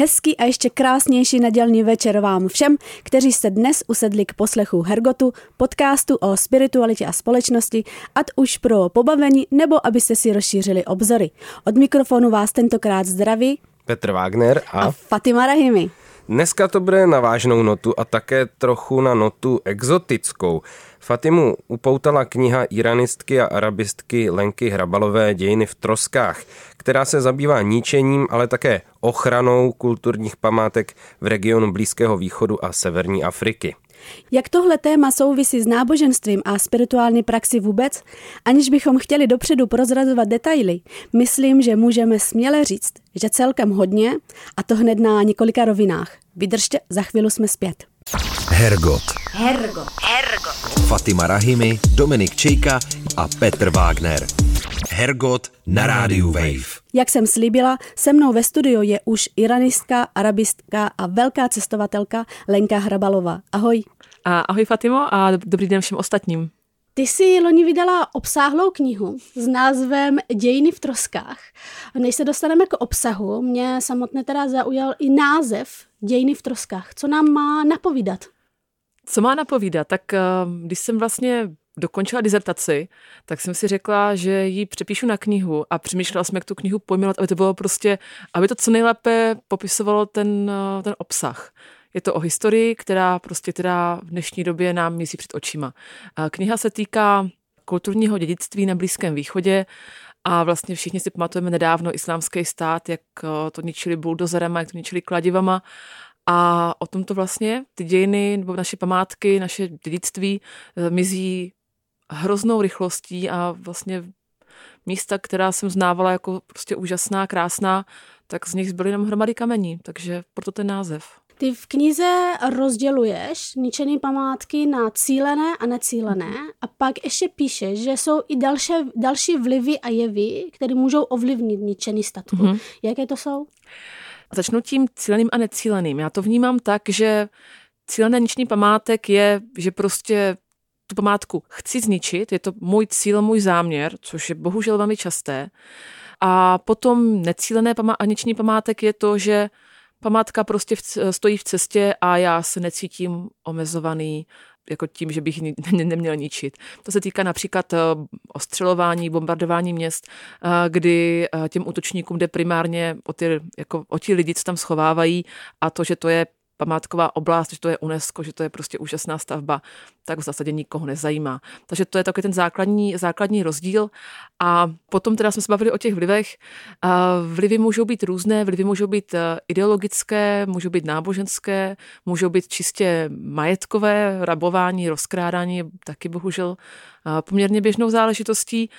Hezký a ještě krásnější nedělní večer vám všem, kteří jste dnes usedli k poslechu Hergotu, podcastu o spiritualitě a společnosti, ať už pro pobavení nebo abyste si rozšířili obzory. Od mikrofonu vás tentokrát zdraví Petr Wagner a, a Fatima Rahimi. Dneska to bude na vážnou notu a také trochu na notu exotickou. Fatimu upoutala kniha iranistky a arabistky Lenky Hrabalové Dějiny v troskách, která se zabývá ničením, ale také ochranou kulturních památek v regionu Blízkého východu a Severní Afriky. Jak tohle téma souvisí s náboženstvím a spirituální praxi vůbec, aniž bychom chtěli dopředu prozrazovat detaily, myslím, že můžeme směle říct, že celkem hodně, a to hned na několika rovinách. Vydržte, za chvíli jsme zpět. Hergot. Hergot. Hergot. Fatima Rahimi, Dominik Čejka a Petr Wagner. Hergot na rádiu Wave. Jak jsem slíbila, se mnou ve studiu je už iranistka, arabistka a velká cestovatelka Lenka Hrabalová. Ahoj. A ahoj Fatimo a dobrý den všem ostatním. Ty jsi loni vydala obsáhlou knihu s názvem Dějiny v troskách. Než se dostaneme k obsahu, mě samotně teda zaujal i název Dějiny v troskách. Co nám má napovídat? Co má napovídat? Tak eh, když jsem vlastně dokončila dizertaci, tak jsem si řekla, že ji přepíšu na knihu a přemýšlela jsem, jak tu knihu pojmenovat, aby to bylo prostě, aby to co nejlépe popisovalo ten, eh, ten obsah. Je to o historii, která prostě teda v dnešní době nám mísí před očima. Kniha se týká kulturního dědictví na Blízkém východě a vlastně všichni si pamatujeme nedávno islámský stát, jak eh, to ničili buldozerem, jak to ničili kladivama. A o tom to vlastně ty dějiny nebo naše památky, naše dědictví eh, mizí hroznou rychlostí a vlastně místa, která jsem znávala jako prostě úžasná, krásná, tak z nich zbyly jenom hromady kamení, takže proto ten název. Ty v knize rozděluješ ničené památky na cílené a necílené a pak ještě píšeš, že jsou i další, další vlivy a jevy, které můžou ovlivnit ničený statku. Mm-hmm. Jaké to jsou? Začnu tím cíleným a necíleným. Já to vnímám tak, že cílené ničení památek je, že prostě tu památku chci zničit, je to můj cíl, můj záměr, což je bohužel velmi časté. A potom necílené pamá- a ničení památek je to, že památka prostě v, stojí v cestě a já se necítím omezovaný jako tím, že bych ne, neměl ničit. To se týká například eh, ostřelování, bombardování měst, eh, kdy eh, těm útočníkům jde primárně o ty, jako o ti lidi, co tam schovávají a to, že to je památková oblast, že to je UNESCO, že to je prostě úžasná stavba, tak v zásadě nikoho nezajímá. Takže to je takový ten základní, základní rozdíl. A potom teda jsme se bavili o těch vlivech. Vlivy můžou být různé, vlivy můžou být eh, ideologické, můžou být náboženské, můžou být čistě majetkové, rabování, rozkrádání, taky bohužel eh, poměrně běžnou záležitostí.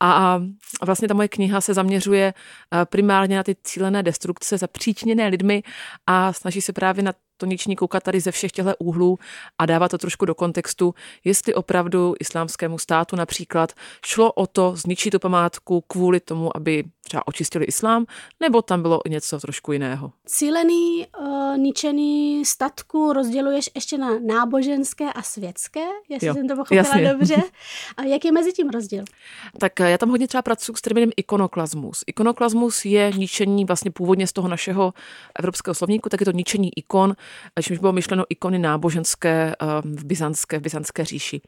A vlastně ta moje kniha se zaměřuje eh, primárně na ty cílené destrukce zapříčněné lidmi a snaží se právě na to niční koukat tady ze všech těchto úhlů a dávat to trošku do kontextu, jestli opravdu islámskému státu například šlo o to zničit tu památku kvůli tomu, aby třeba očistili islám, nebo tam bylo něco trošku jiného. Cílený uh, ničený statku rozděluješ ještě na náboženské a světské, jestli jo, jsem to pochopila jasně. dobře. A jak je mezi tím rozdíl? Tak eh, já tam hodně třeba pracuji s termínem ikonoklasmus. Ikonoklasmus je ničení vlastně původně z toho našeho evropského slovníku, tak je to ničení ikon, čímž bylo myšleno ikony náboženské eh, v byzantské, v byzantské říši.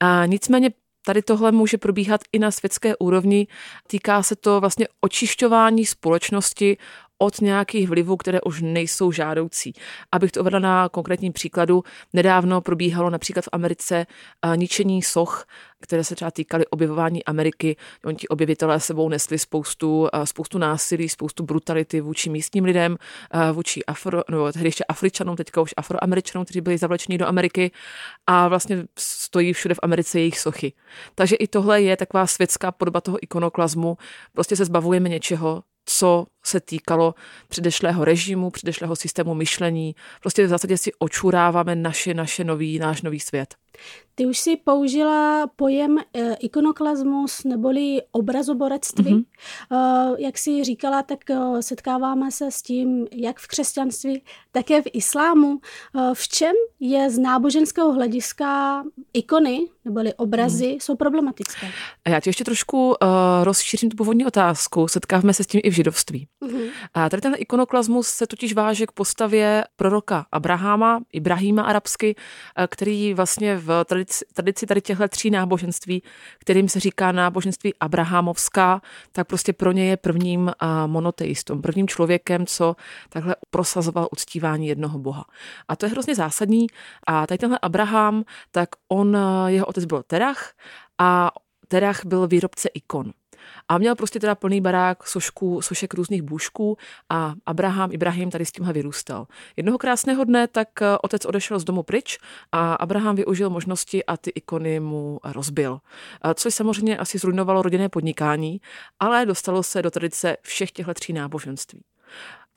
A nicméně Tady tohle může probíhat i na světské úrovni. Týká se to vlastně očišťování společnosti od nějakých vlivů, které už nejsou žádoucí. Abych to uvedla na konkrétním příkladu, nedávno probíhalo například v Americe eh, ničení soch, které se třeba týkaly objevování Ameriky. Oni ti objevitelé sebou nesli spoustu, eh, spoustu násilí, spoustu brutality vůči místním lidem, eh, vůči Afro, no, tehdy ještě Afričanům, teďka už Afroameričanům, kteří byli zavlečeni do Ameriky a vlastně stojí všude v Americe jejich sochy. Takže i tohle je taková světská podoba toho ikonoklazmu. Prostě se zbavujeme něčeho, co se týkalo předešlého režimu, předešlého systému myšlení. Prostě v zásadě si očuráváme naše, naše nový, náš nový svět. Ty už si použila pojem e, ikonoklasmus neboli obrazoborectví. Mm-hmm. Jak si říkala, tak e, setkáváme se s tím jak v křesťanství, také v islámu. V čem je z náboženského hlediska ikony neboli obrazy mm. jsou problematické? A já ti ještě trošku uh, rozšířím tu původní otázku. Setkáváme se s tím i v židovství. Mm-hmm. A tady ten ikonoklasmus se totiž váže k postavě proroka Abraháma, Ibrahima arabsky, který vlastně v tradici tradici, tady těchto tří náboženství, kterým se říká náboženství Abrahamovská, tak prostě pro ně je prvním monoteistom, prvním člověkem, co takhle prosazoval uctívání jednoho boha. A to je hrozně zásadní. A tady tenhle Abraham, tak on, jeho otec byl Terach a Terach byl výrobce ikon. A měl prostě teda plný barák sošku, sošek různých bůžků a Abraham, Ibrahim tady s tímhle vyrůstal. Jednoho krásného dne tak eh, otec odešel z domu pryč a Abraham využil možnosti a ty ikony mu rozbil. Eh, což samozřejmě asi zrujnovalo rodinné podnikání, ale dostalo se do tradice všech těchto tří náboženství.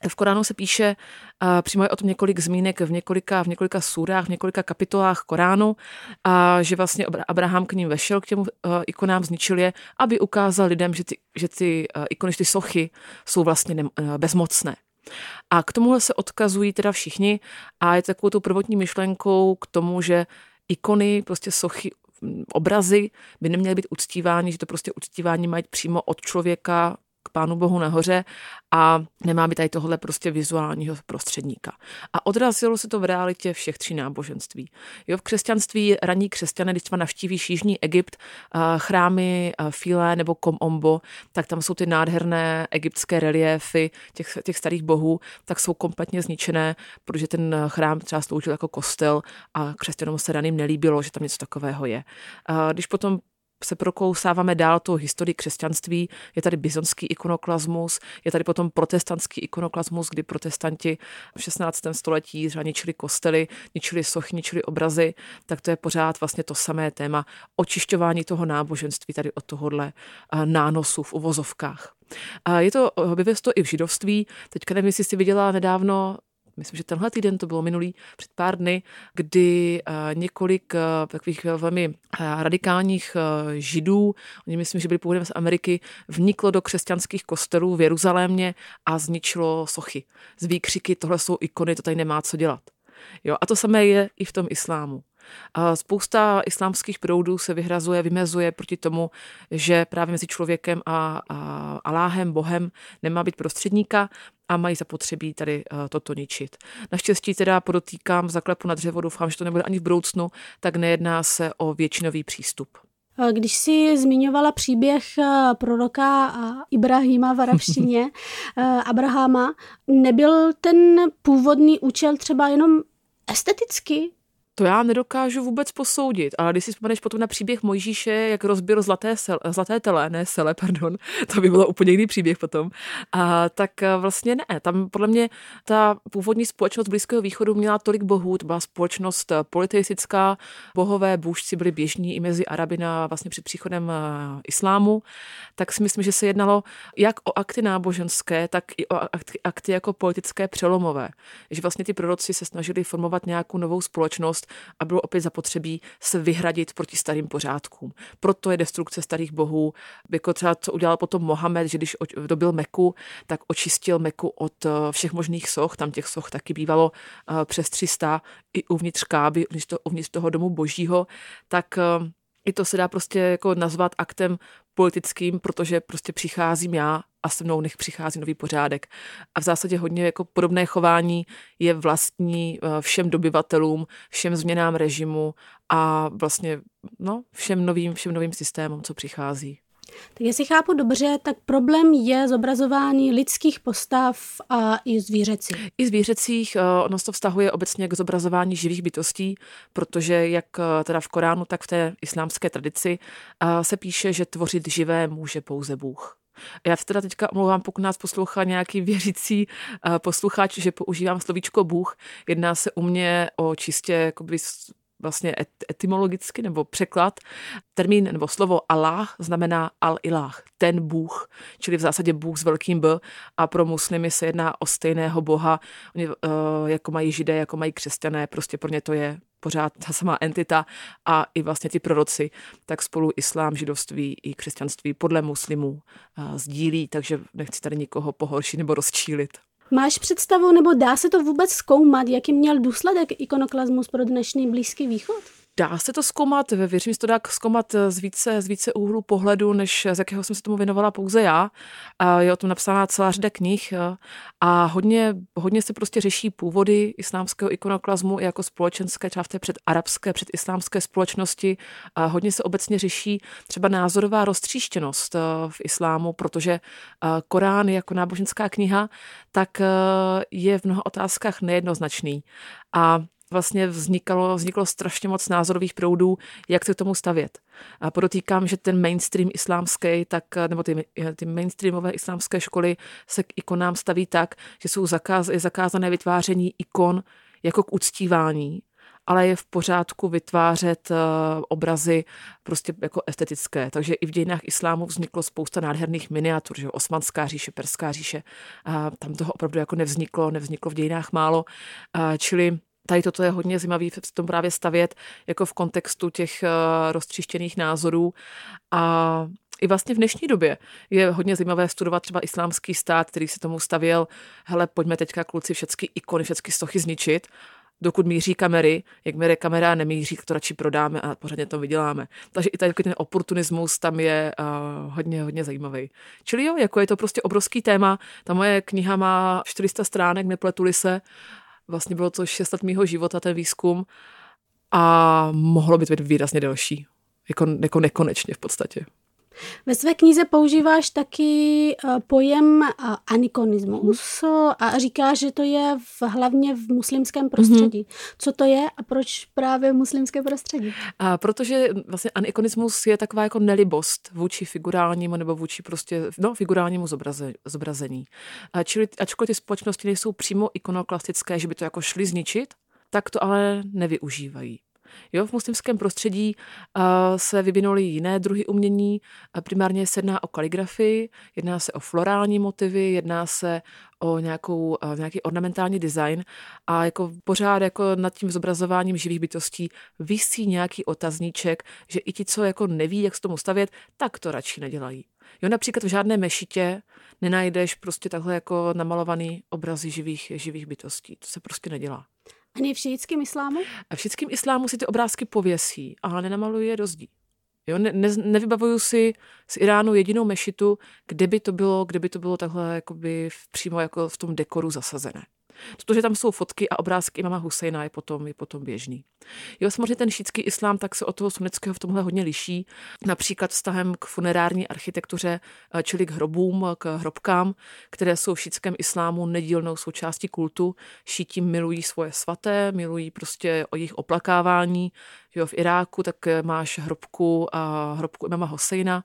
V Koránu se píše, a přímo je o tom několik zmínek v několika, v několika surách, v několika kapitolách Koránu, a že vlastně Abraham k ním vešel, k těm ikonám, zničil je, aby ukázal lidem, že ty, že ty ikony, že ty sochy jsou vlastně ne, bezmocné. A k tomuhle se odkazují teda všichni a je takovou tou prvotní myšlenkou k tomu, že ikony, prostě sochy, obrazy by neměly být uctívány, že to prostě uctívání mají přímo od člověka Pánu Bohu nahoře a nemá být tady tohle prostě vizuálního prostředníka. A odrazilo se to v realitě všech tří náboženství. Jo, v křesťanství raní křesťané, když třeba navštívíš Jižní Egypt, chrámy File nebo Komombo, tak tam jsou ty nádherné egyptské reliéfy těch, těch starých bohů, tak jsou kompletně zničené, protože ten chrám třeba sloužil jako kostel a křesťanům se raným nelíbilo, že tam něco takového je. Když potom se prokousáváme dál tou historii křesťanství, je tady byzantský ikonoklasmus, je tady potom protestantský ikonoklasmus, kdy protestanti v 16. století třeba ničili kostely, ničili sochy, ničili obrazy, tak to je pořád vlastně to samé téma očišťování toho náboženství tady od tohohle eh, nánosu v uvozovkách. Je to, objevuje to i v židovství. Teďka nevím, jestli jsi viděla nedávno myslím, že tenhle týden to bylo minulý, před pár dny, kdy eh, několik eh, takových velmi eh, radikálních židů, oni myslím, že byli původem z Ameriky, vniklo do křesťanských kostelů v Jeruzalémě a zničilo sochy. Z výkřiky, tohle jsou ikony, to tady nemá co dělat. Jo, a to samé je i v tom islámu. Spousta islámských proudů se vyhrazuje, vymezuje proti tomu, že právě mezi člověkem a, a Aláhem, Bohem, nemá být prostředníka a mají zapotřebí tady uh, toto ničit. Naštěstí teda podotýkám zaklepu na dřevo, doufám, že to nebude ani v budoucnu, tak nejedná se o většinový přístup. Když si zmiňovala příběh eh, proroka Ibrahima v arabštině, eh, Abrahama, nebyl ten původný účel třeba jenom esteticky? To já nedokážu vůbec posoudit, ale když si vzpomeneš potom na příběh Mojžíše, jak rozbil zlaté, sel, zlaté tele, ne sele, pardon, to by bylo úplně jiný příběh potom, a, tak eh, vlastně ne. Tam podle mě ta původní společnost Blízkého východu měla tolik bohů, to byla společnost eh, politická, bohové bůžci byli běžní i mezi Araby na vlastně před příchodem eh, islámu, tak si myslím, že se jednalo jak o akty náboženské, tak i o akty, akty jako politické přelomové. Že vlastně ty proroci se snažili formovat nějakou novou společnost, a bylo opět zapotřebí se vyhradit proti starým pořádkům. Proto je destrukce starých bohů, jako třeba co udělal potom Mohamed, že když dobil Meku, tak očistil Meku od eh, všech možných soch, tam těch soch taky bývalo eh, přes 300 i uvnitř Káby, uvnitř toho domu božího, tak eh, i to se dá prostě jako nazvat aktem politickým, protože prostě přicházím já a se mnou nech přichází nový pořádek. A v zásadě hodně jako podobné chování je vlastní eh, všem dobyvatelům, všem změnám režimu a vlastně no, všem novým, všem novým systémům, co přichází. Tak jestli chápu dobře, tak problém je zobrazování lidských postav a i zvířecích. I zvířecích, eh, ono se to vztahuje obecně k zobrazování živých bytostí, protože jak eh, teda v Koránu, tak v té islámské tradici se píše, že tvořit živé může pouze Bůh. Já teda teďka omlouvám, pokud nás poslouchá nějaký věřící posluchač, že používám slovíčko Bůh. Jedná se u mě o čistě vlastně etymologicky nebo překlad. Termín nebo slovo Allah znamená al-ilah, ten Bůh, čili v zásadě Bůh s velkým B a pro muslimy se jedná o stejného Boha, Oni, uh, jako mají židé, jako mají křesťané, prostě pro ně to je pořád ta samá entita a i vlastně ty proroci, tak spolu islám, židovství i křesťanství podle muslimů uh, sdílí, takže nechci tady nikoho pohoršit nebo rozčílit. Máš představu, nebo dá se to vůbec zkoumat, jaký měl důsledek ikonoklasmus pro dnešní Blízký východ? Dá se to zkoumat, věřím, že to dá zkoumat z více, z více úhlu pohledu, než z jakého jsem se tomu věnovala pouze já. Je o tom napsána celá řada knih a hodně, hodně se prostě řeší původy islámského ikonoklazmu i jako společenské, třeba v té předarabské, předislámské společnosti. A hodně se obecně řeší třeba názorová roztříštěnost v islámu, protože Korán jako náboženská kniha, tak je v mnoha otázkách nejednoznačný. A vlastně vznikalo, vzniklo strašně moc názorových proudů, jak se k tomu stavět. A podotýkám, že ten mainstream islámský, tak, nebo ty, ty mainstreamové islámské školy se k ikonám staví tak, že jsou zakáz, je zakázané vytváření ikon jako k uctívání, ale je v pořádku vytvářet uh, obrazy prostě jako estetické. Takže i v dějinách islámu vzniklo spousta nádherných miniatur, že Osmanská říše, Perská říše, uh, tam toho opravdu jako nevzniklo, nevzniklo v dějinách málo, uh, čili tady toto je hodně zajímavý v tom právě stavět jako v kontextu těch uh, roztříštěných názorů a i vlastně v dnešní době je hodně zajímavé studovat třeba islámský stát, který se tomu stavěl, hele, pojďme teďka kluci všechny ikony, všechny stochy zničit, dokud míří kamery, jakmile kamera nemíří, to radši prodáme a pořádně to vyděláme. Takže i tady ten oportunismus tam je uh, hodně, hodně zajímavý. Čili jo, jako je to prostě obrovský téma. Ta moje kniha má 400 stránek, nepletuli se Vlastně bylo to 6 let mýho života, ten výzkum a mohlo by to být výrazně delší. Jako, jako nekonečně v podstatě. Ve své knize používáš taky eh, pojem eh, anikonismus a říkáš, že to je v, hlavně v muslimském prostředí. Mm-hmm. Co to je a proč právě muslimské prostředí? A protože vlastně anikonismus je taková jako nelibost vůči figurálnímu nebo vůči prostě no, figurálnímu zobraze, zobrazení. A čili ačkoliv ty společnosti nejsou přímo ikonoklastické, že by to jako šli zničit, tak to ale nevyužívají. Jo, v muslimském prostředí uh, se vyvinuly jiné druhy umění. Primárně se jedná o kaligrafii, jedná se o florální motivy, jedná se o nějakou, uh, nějaký ornamentální design a jako pořád jako nad tím zobrazováním živých bytostí vysí nějaký otazníček, že i ti, co jako neví, jak se tomu stavět, tak to radši nedělají. Jo, například v žádné mešitě nenajdeš prostě takhle jako namalovaný obrazy živých, živých bytostí. To se prostě nedělá. Ani v šítském islámu? A v šítském islámu si ty obrázky pověsí, ale nenamaluje zdí. Jo, ne, ne, nevybavuju si z Iránu jedinou mešitu, kde by to bylo, kde by to bylo takhle jakoby v, přímo jako v tom dekoru zasazené. To, že tam jsou fotky a obrázky imama Husejna, je potom, je potom běžný. Jo, samozřejmě ten šítský islám tak se od toho sunnického v tomhle hodně liší. Například vztahem k funerární architektuře, eh, čili k hrobům, k hrobkám, které jsou v šítském islámu nedílnou součástí kultu. Šítí milují svoje svaté, milují prostě o jejich oplakávání. Jo, v Iráku tak eh, máš hrobku, a hrobku imama Hosejna,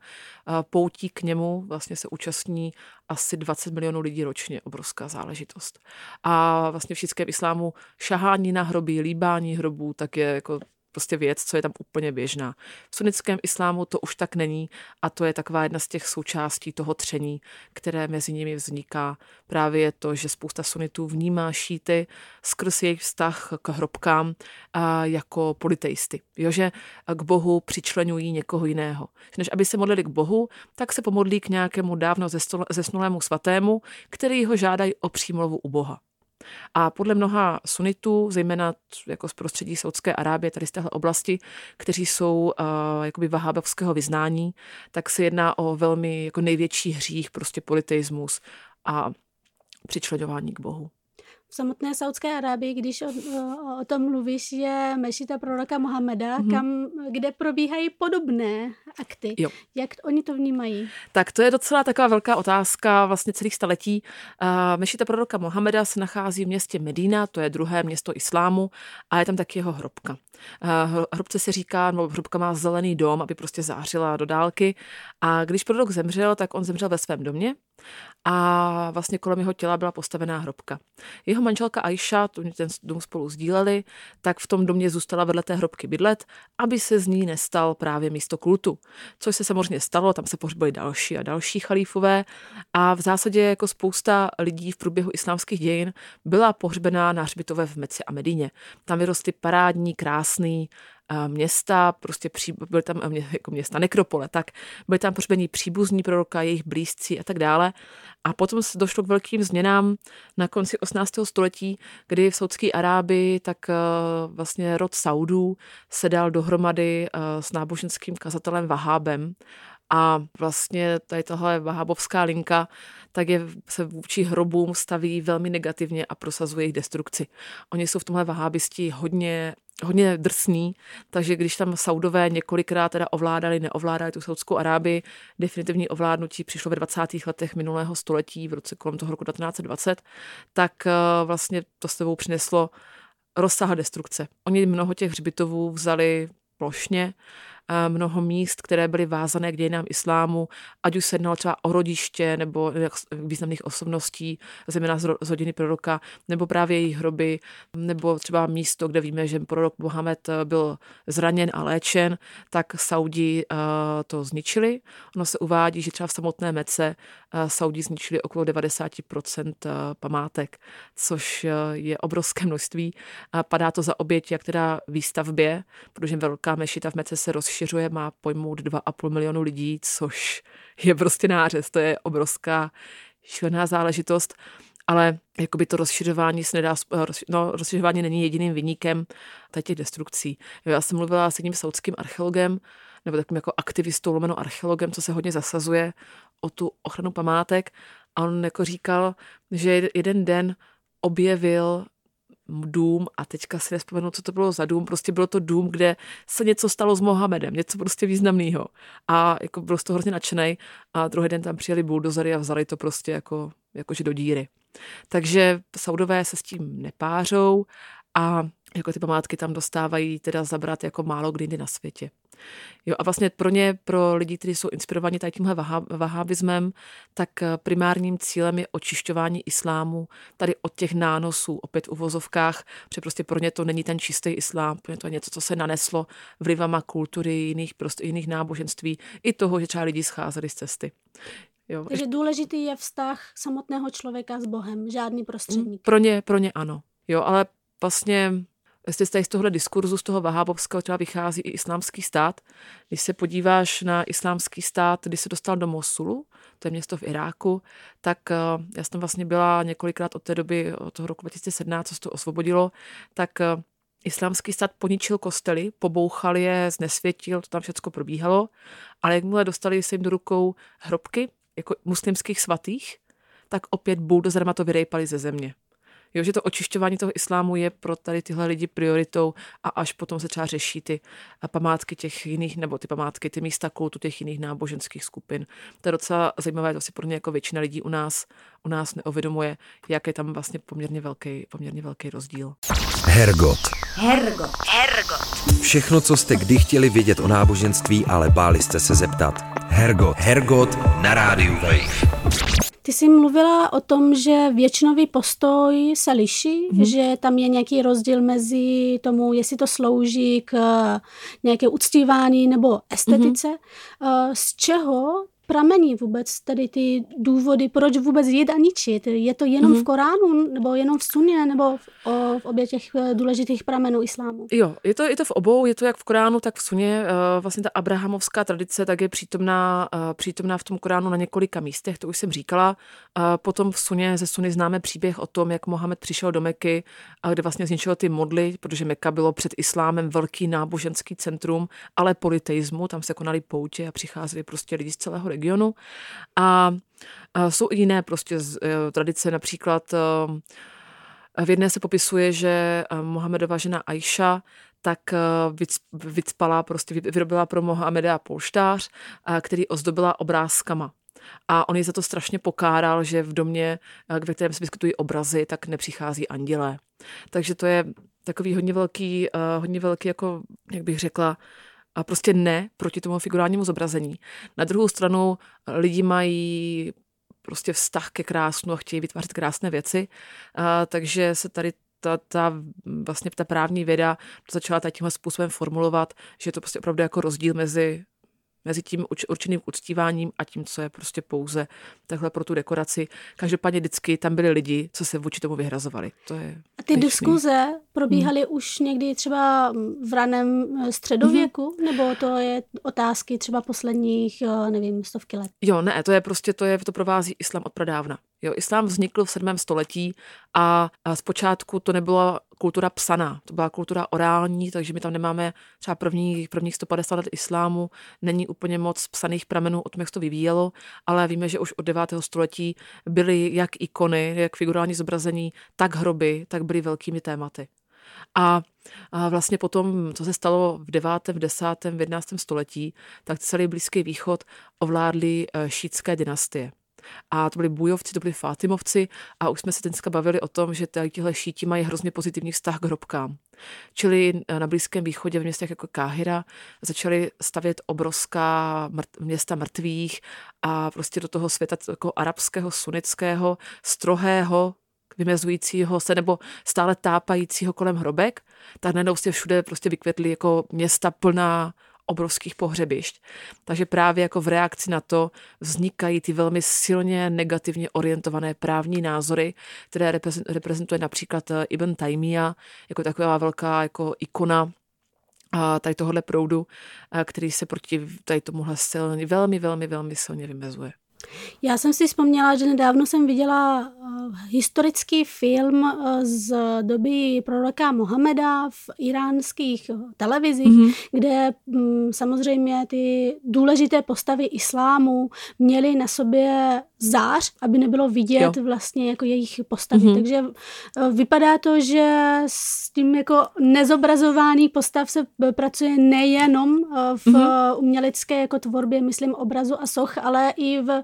poutí k němu vlastně se účastní asi 20 milionů lidí ročně, obrovská záležitost. A vlastně v šítském islámu šahání na hroby, líbání hrobů, tak je jako prostě věc, co je tam úplně běžná. V sunnickém islámu to už tak není a to je taková jedna z těch součástí toho tření, které mezi nimi vzniká. Právě je to, že spousta sunitů vnímá šíty skrz jejich vztah k hrobkám a jako politeisty. Jo, že k Bohu přičlenují někoho jiného. Než aby se modlili k Bohu, tak se pomodlí k nějakému dávno zesnulému svatému, který ho žádají o přímluvu u Boha. A podle mnoha sunitů, zejména jako z prostředí Saudské Arábie, tady z téhle oblasti, kteří jsou uh, jakoby vahábovského vyznání, tak se jedná o velmi jako největší hřích, prostě politeismus a přičlenování k Bohu samotné Saudské Arábii, když o, o, o tom mluvíš, je mešita proroka Mohameda, mm-hmm. kam, kde probíhají podobné akty. Jo. Jak oni to vnímají? Tak to je docela taková velká otázka vlastně celých staletí. Uh, mešita proroka Mohameda se nachází v městě Medina, to je druhé město islámu a je tam taky jeho hrobka. Uh, hrobce se říká, nebo hrobka má zelený dom, aby prostě zářila do dálky. A když prorok zemřel, tak on zemřel ve svém domě a vlastně kolem jeho těla byla postavená hrobka. Jeho manželka Aisha, tu ten dům spolu sdíleli, tak v tom domě zůstala vedle té hrobky bydlet, aby se z ní nestal právě místo kultu. Což se samozřejmě stalo, tam se pohřbili další a další chalífové a v zásadě jako spousta lidí v průběhu islámských dějin byla pohřbená na hřbitově v Meci a Medíně. Tam vyrostly parádní, krásný města, prostě pří, byly tam jako města nekropole, tak byly tam pohřbení příbuzní proroka, jejich blízcí a tak dále. A potom se došlo k velkým změnám na konci 18. století, kdy v Saudské Arábii tak eh, vlastně rod Saudů se dal dohromady eh, s náboženským kazatelem Vahábem a vlastně tady tahle vahábovská linka tak je, se vůči hrobům staví velmi negativně a prosazuje jejich destrukci. Oni jsou v tomhle vahábisti hodně hodně drsný, takže když tam Saudové několikrát teda ovládali, neovládali tu Saudskou Arábii, definitivní ovládnutí přišlo ve 20. letech minulého století, v roce kolem toho roku 1920, tak eh, vlastně to s sebou přineslo rozsah destrukce. Oni mnoho těch hřbitovů vzali plošně mnoho míst, které byly vázané k dějinám islámu, ať už se jednalo třeba o rodiště nebo významných osobností, zejména z rodiny proroka, nebo právě jejich hroby, nebo třeba místo, kde víme, že prorok Mohamed eh, byl zraněn a léčen, tak Saudi eh, to zničili. Ono se uvádí, že třeba v samotné Mece eh, Saudi zničili okolo 90% památek, což je obrovské množství. Padá to za oběť jak teda výstavbě, protože velká mešita v Mece se rozšířila rozšiřuje, má pojmout 2,5 milionu lidí, což je prostě nářez, to je obrovská šílená záležitost, ale jakoby to rozšiřování se nedá, no, rozšiřování není jediným vyníkem těch destrukcí. Já jsem mluvila s jedním saudským archeologem, nebo takovým jako aktivistou, lomeno archeologem, co se hodně zasazuje o tu ochranu památek a on jako říkal, že jeden den objevil dům a teďka si nespomenu, co to bylo za dům, prostě bylo to dům, kde se něco stalo s Mohamedem, něco prostě významného. A jako byl z toho hrozně nadšený a druhý den tam přijeli buldozery a vzali to prostě jako, jakože do díry. Takže Saudové se s tím nepářou a jako ty památky tam dostávají teda zabrat jako málo kdy na světě. Jo, a vlastně pro ně, pro lidi, kteří jsou inspirovaní tady tímhle vahábismem, tak eh, primárním cílem je očišťování islámu tady od těch nánosů, opět v uvozovkách, protože prostě pro ně to není ten čistý islám, pro ně to je něco, co se naneslo vlivama kultury, jiných, prostě, jiných náboženství, i toho, že třeba lidi scházeli z cesty. Jo. Takže důležitý je vztah samotného člověka s Bohem, žádný prostředník. Pro ně, pro ně ano. Jo, ale vlastně jestli z toho diskurzu, z toho vahábovského třeba vychází i islámský stát. Když se podíváš na islámský stát, když se dostal do Mosulu, to je město v Iráku, tak eh, já jsem vlastně byla několikrát od té doby, od toho roku 2017, co se to osvobodilo, tak eh, islámský stát poničil kostely, pobouchal je, znesvětil, to tam všechno probíhalo, ale jakmile dostali se jim do rukou hrobky jako muslimských svatých, tak opět buldozerma to vyrejpali ze země. Jo, že to očišťování toho islámu je pro tady tyhle lidi prioritou a až potom se třeba řeší ty památky těch jiných, nebo ty památky, ty místa kultu těch jiných náboženských skupin. To je docela zajímavé, to si pro ně jako většina lidí u nás, u nás neuvědomuje, jak je tam vlastně poměrně velký, poměrně velký rozdíl. Hergot. Hergot. Hergot. Všechno, co jste kdy chtěli vědět o náboženství, ale báli jste se zeptat. Hergot. Hergot na rádiu Wave. Ty jsi mluvila o tom, že většinový postoj se liší, mm-hmm. že tam je nějaký rozdíl mezi tomu, jestli to slouží k nějaké uctívání nebo estetice. Mm-hmm. Z čeho pramení vůbec tady ty důvody, proč vůbec jít a ničit? Je to jenom mm-hmm. v Koránu, nebo jenom v Suně, nebo v, o, v obě těch eh, důležitých pramenů islámu? Jo, je to, je to v obou, je to jak v Koránu, tak v Suně. Eh, vlastně ta abrahamovská tradice tak je přítomná, eh, přítomná v tom Koránu na několika místech, to už jsem říkala. Potom v Suně, ze Suny známe příběh o tom, jak Mohamed přišel do Meky, a kde vlastně zničil ty modly, protože Meka bylo před islámem velký náboženský centrum, ale politeismu, tam se konaly poutě a přicházeli prostě lidi z celého regionu. A, jsou i jiné prostě z, e, tradice, například e, v jedné se popisuje, že e, Mohamedova žena Aisha tak vycpala, prostě vyrobila pro Mohameda polštář, který ozdobila obrázkama. A on ji za to strašně pokáral, že v domě, ve kterém se vyskytují obrazy, tak nepřichází andělé. Takže to je takový hodně velký, hodně velký, jako, jak bych řekla, a prostě ne proti tomu figurálnímu zobrazení. Na druhou stranu lidi mají prostě vztah ke krásnu a chtějí vytvářet krásné věci. A, takže se tady ta, ta, vlastně ta právní věda začala tímhle způsobem formulovat, že je to prostě opravdu jako rozdíl mezi mezi tím určeným uctíváním a tím, co je prostě pouze takhle pro tu dekoraci. Každopádně vždycky tam byli lidi, co se vůči tomu vyhrazovali. To je a ty diskuze probíhaly hmm. už někdy třeba v raném eh, středověku, hmm. nebo to je otázky třeba posledních, eh, nevím, stovky let? Jo, ne, to je prostě, to je, to provází islám od pradávna. Jo, islám vznikl v 7. století a, a zpočátku to nebyla kultura psaná, to byla kultura orální, takže my tam nemáme třeba první, prvních 150 let islámu, není úplně moc psaných pramenů o tom, jak to vyvíjelo, ale víme, že už od 9. století byly jak ikony, jak figurální zobrazení, tak hroby, tak byly velkými tématy. A, a vlastně potom, co se stalo v 9., v 10., v 11. století, tak celý Blízký východ ovládly eh, šítské dynastie. A to byli bujovci, to byli Fátimovci a už jsme se dneska bavili o tom, že tihle šíti mají hrozně pozitivní vztah k hrobkám. Čili eh, na Blízkém východě v městech jako Káhira začali stavět obrovská mrt, města mrtvých a prostě do toho světa jako arabského, sunnického, strohého, vymezujícího se nebo stále tápajícího kolem hrobek, tak najednou se všude prostě vykvětly jako města plná obrovských pohřebišť. Takže právě jako v reakci na to vznikají ty velmi silně negativně orientované právní názory, které reprezentuje například eh, Ibn Taymiyyah jako taková velká jako ikona tady tohohle proudu, eh, který se proti tady tomuhle silně, velmi, velmi, velmi silně vymezuje. Já jsem si vzpomněla, že nedávno jsem viděla uh, historický film uh, z doby proroka Mohameda v iránských uh, televizích, mm-hmm. kde um, samozřejmě ty důležité postavy islámu měly na sobě zář, aby nebylo vidět jo. vlastně jako jejich postavy. Mm-hmm. Takže vypadá to, že s tím jako nezobrazování postav se pracuje nejenom v mm-hmm. umělecké jako tvorbě, myslím, obrazu a soch, ale i v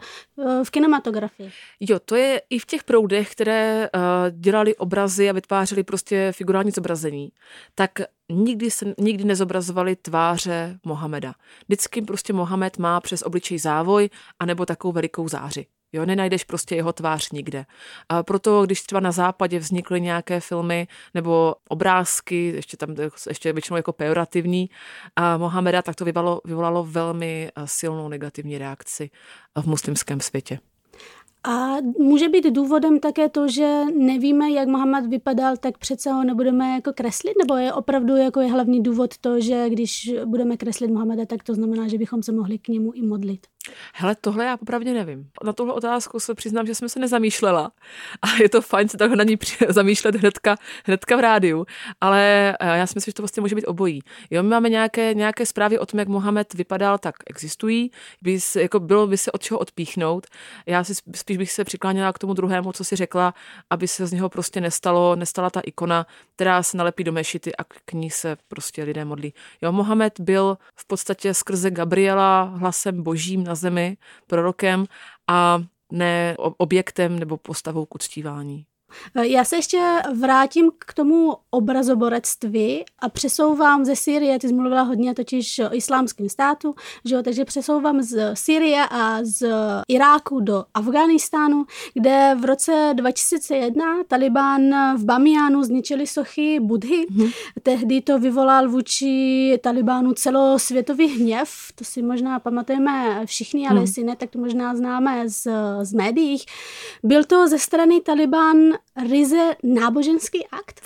v kinematografii. Jo, to je i v těch proudech, které uh, dělali obrazy a vytvářeli prostě figurální zobrazení, tak nikdy, se, nikdy nezobrazovali tváře Mohameda. Vždycky prostě Mohamed má přes obličej závoj anebo takovou velikou záři. Jo, nenajdeš prostě jeho tvář nikde. A proto, když třeba na západě vznikly nějaké filmy nebo obrázky, ještě tam ještě většinou jako pejorativní, a Mohameda, tak to vyvolalo, vyvolalo velmi eh, silnou negativní reakci v muslimském světě. A může být důvodem také to, že nevíme, jak Mohamed vypadal, tak přece ho nebudeme jako kreslit? Nebo je opravdu jako je hlavní důvod to, že když budeme kreslit Mohameda, tak to znamená, že bychom se mohli k němu i modlit? Hele, tohle já popravdě nevím. Na tuhle otázku se přiznám, že jsem se nezamýšlela. A je to fajn se takhle na ní zamýšlet hnedka, hnedka v rádiu. Ale eh, já si myslím, že to vlastně může být obojí. Jo, my máme nějaké, nějaké zprávy o tom, jak Mohamed vypadal, tak existují. By se, jako bylo by se od čeho odpíchnout. Já si spíš bych se přikláněla k tomu druhému, co si řekla, aby se z něho prostě nestalo, nestala ta ikona, která se nalepí do mešity a k ní se prostě lidé modlí. Jo, Mohamed byl v podstatě skrze Gabriela hlasem božím na zemi, prorokem a ne objektem nebo postavou k uctívání. Já se ještě vrátím k tomu obrazoborectví a přesouvám ze Syrie, ty jsi mluvila hodně totiž o islámském státu, že jo, takže přesouvám z Syrie a z Iráku do Afghánistánu, kde v roce 2001 Taliban v Bamiánu zničili sochy Budhy. Hmm. Tehdy to vyvolal vůči Talibánu celosvětový hněv, to si možná pamatujeme všichni, ale hmm. jestli ne, tak to možná známe z, z médií. Byl to ze strany Taliban ryze náboženský akt?